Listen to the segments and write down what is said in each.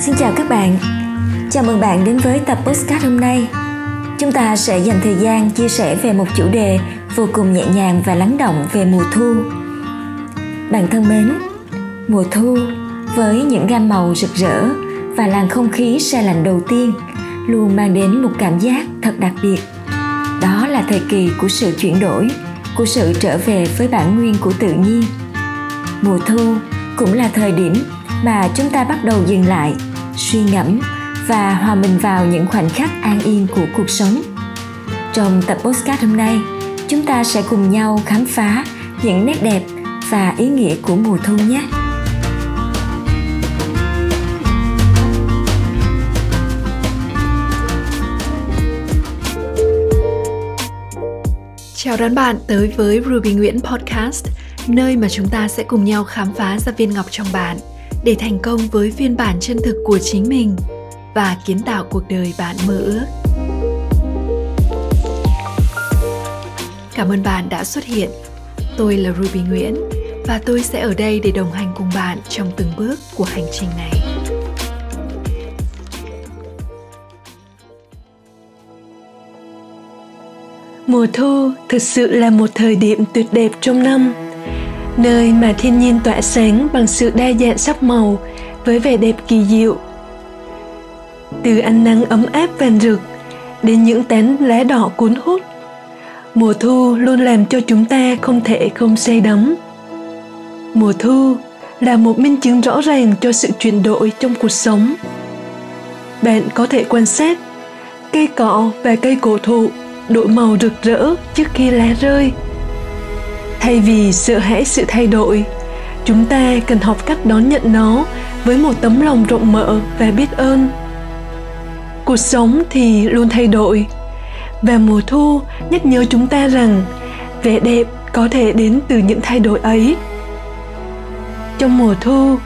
Xin chào các bạn. Chào mừng bạn đến với tập podcast hôm nay. Chúng ta sẽ dành thời gian chia sẻ về một chủ đề vô cùng nhẹ nhàng và lắng động về mùa thu. Bạn thân mến, mùa thu với những gam màu rực rỡ và làn không khí se lạnh đầu tiên luôn mang đến một cảm giác thật đặc biệt. Đó là thời kỳ của sự chuyển đổi, của sự trở về với bản nguyên của tự nhiên. Mùa thu cũng là thời điểm mà chúng ta bắt đầu dừng lại suy ngẫm và hòa mình vào những khoảnh khắc an yên của cuộc sống. Trong tập postcard hôm nay chúng ta sẽ cùng nhau khám phá những nét đẹp và ý nghĩa của mùa thu nhé. Chào đón bạn tới với Ruby Nguyễn Podcast, nơi mà chúng ta sẽ cùng nhau khám phá ra viên ngọc trong bạn – để thành công với phiên bản chân thực của chính mình và kiến tạo cuộc đời bạn mơ ước. Cảm ơn bạn đã xuất hiện. Tôi là Ruby Nguyễn và tôi sẽ ở đây để đồng hành cùng bạn trong từng bước của hành trình này. Mùa thu thực sự là một thời điểm tuyệt đẹp trong năm nơi mà thiên nhiên tỏa sáng bằng sự đa dạng sắc màu với vẻ đẹp kỳ diệu. Từ ánh nắng ấm áp vàng rực đến những tán lá đỏ cuốn hút, mùa thu luôn làm cho chúng ta không thể không say đắm. Mùa thu là một minh chứng rõ ràng cho sự chuyển đổi trong cuộc sống. Bạn có thể quan sát cây cọ và cây cổ thụ đổi màu rực rỡ trước khi lá rơi – thay vì sợ hãi sự thay đổi, chúng ta cần học cách đón nhận nó với một tấm lòng rộng mở và biết ơn. Cuộc sống thì luôn thay đổi, và mùa thu nhắc nhớ chúng ta rằng vẻ đẹp có thể đến từ những thay đổi ấy. Trong mùa thu,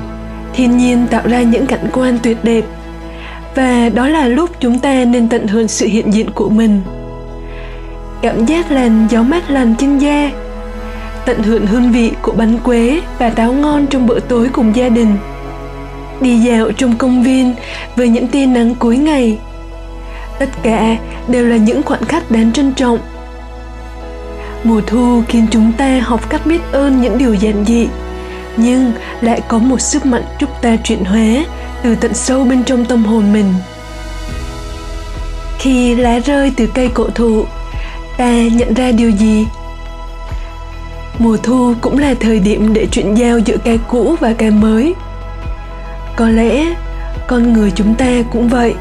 thiên nhiên tạo ra những cảnh quan tuyệt đẹp, và đó là lúc chúng ta nên tận hưởng sự hiện diện của mình. Cảm giác làn gió mát lành trên da tận hưởng hương vị của bánh quế và táo ngon trong bữa tối cùng gia đình. Đi dạo trong công viên với những tia nắng cuối ngày, tất cả đều là những khoảnh khắc đáng trân trọng. Mùa thu khiến chúng ta học cách biết ơn những điều giản dị, nhưng lại có một sức mạnh giúp ta chuyển hóa từ tận sâu bên trong tâm hồn mình. Khi lá rơi từ cây cổ thụ, ta nhận ra điều gì? Mùa thu cũng là thời điểm để chuyển giao giữa cái cũ và cái mới. Có lẽ con người chúng ta cũng vậy.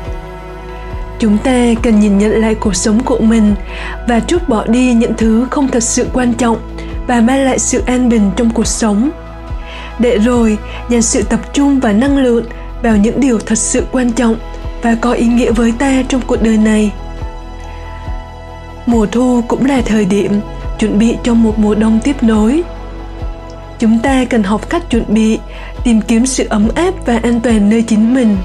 Chúng ta cần nhìn nhận lại cuộc sống của mình và trút bỏ đi những thứ không thật sự quan trọng và mang lại sự an bình trong cuộc sống. Để rồi dành sự tập trung và năng lượng vào những điều thật sự quan trọng và có ý nghĩa với ta trong cuộc đời này. Mùa thu cũng là thời điểm chuẩn bị cho một mùa đông tiếp nối. Chúng ta cần học cách chuẩn bị, tìm kiếm sự ấm áp và an toàn nơi chính mình.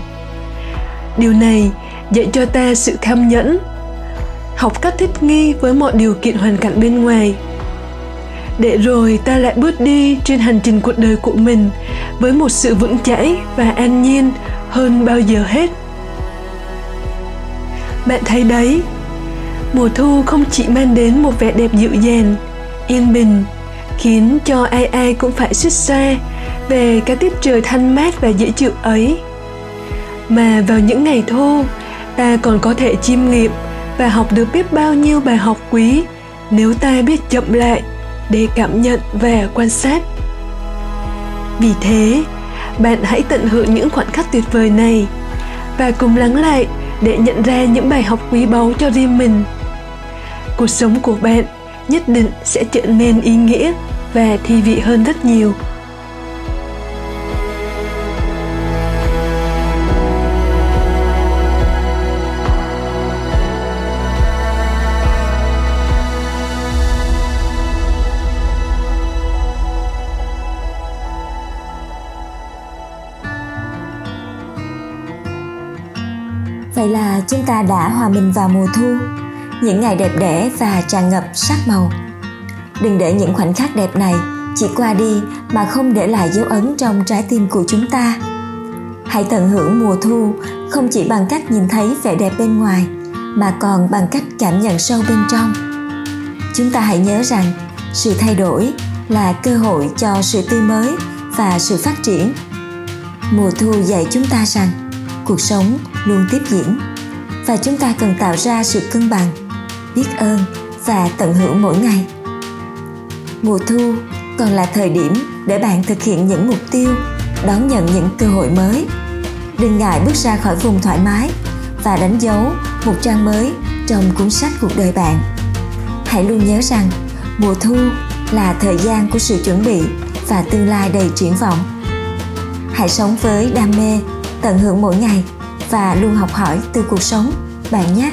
Điều này dạy cho ta sự kham nhẫn, học cách thích nghi với mọi điều kiện hoàn cảnh bên ngoài. Để rồi ta lại bước đi trên hành trình cuộc đời của mình với một sự vững chãi và an nhiên hơn bao giờ hết. Bạn thấy đấy mùa thu không chỉ mang đến một vẻ đẹp dịu dàng, yên bình, khiến cho ai ai cũng phải suýt xoa về cái tiết trời thanh mát và dễ chịu ấy. Mà vào những ngày thu, ta còn có thể chiêm nghiệm và học được biết bao nhiêu bài học quý nếu ta biết chậm lại để cảm nhận và quan sát. Vì thế, bạn hãy tận hưởng những khoảnh khắc tuyệt vời này và cùng lắng lại để nhận ra những bài học quý báu cho riêng mình cuộc sống của bạn nhất định sẽ trở nên ý nghĩa và thi vị hơn rất nhiều. Vậy là chúng ta đã hòa mình vào mùa thu những ngày đẹp đẽ và tràn ngập sắc màu. Đừng để những khoảnh khắc đẹp này chỉ qua đi mà không để lại dấu ấn trong trái tim của chúng ta. Hãy tận hưởng mùa thu không chỉ bằng cách nhìn thấy vẻ đẹp bên ngoài, mà còn bằng cách cảm nhận sâu bên trong. Chúng ta hãy nhớ rằng, sự thay đổi là cơ hội cho sự tươi mới và sự phát triển. Mùa thu dạy chúng ta rằng, cuộc sống luôn tiếp diễn và chúng ta cần tạo ra sự cân bằng biết ơn và tận hưởng mỗi ngày. Mùa thu còn là thời điểm để bạn thực hiện những mục tiêu, đón nhận những cơ hội mới. Đừng ngại bước ra khỏi vùng thoải mái và đánh dấu một trang mới trong cuốn sách cuộc đời bạn. Hãy luôn nhớ rằng, mùa thu là thời gian của sự chuẩn bị và tương lai đầy triển vọng. Hãy sống với đam mê, tận hưởng mỗi ngày và luôn học hỏi từ cuộc sống bạn nhé.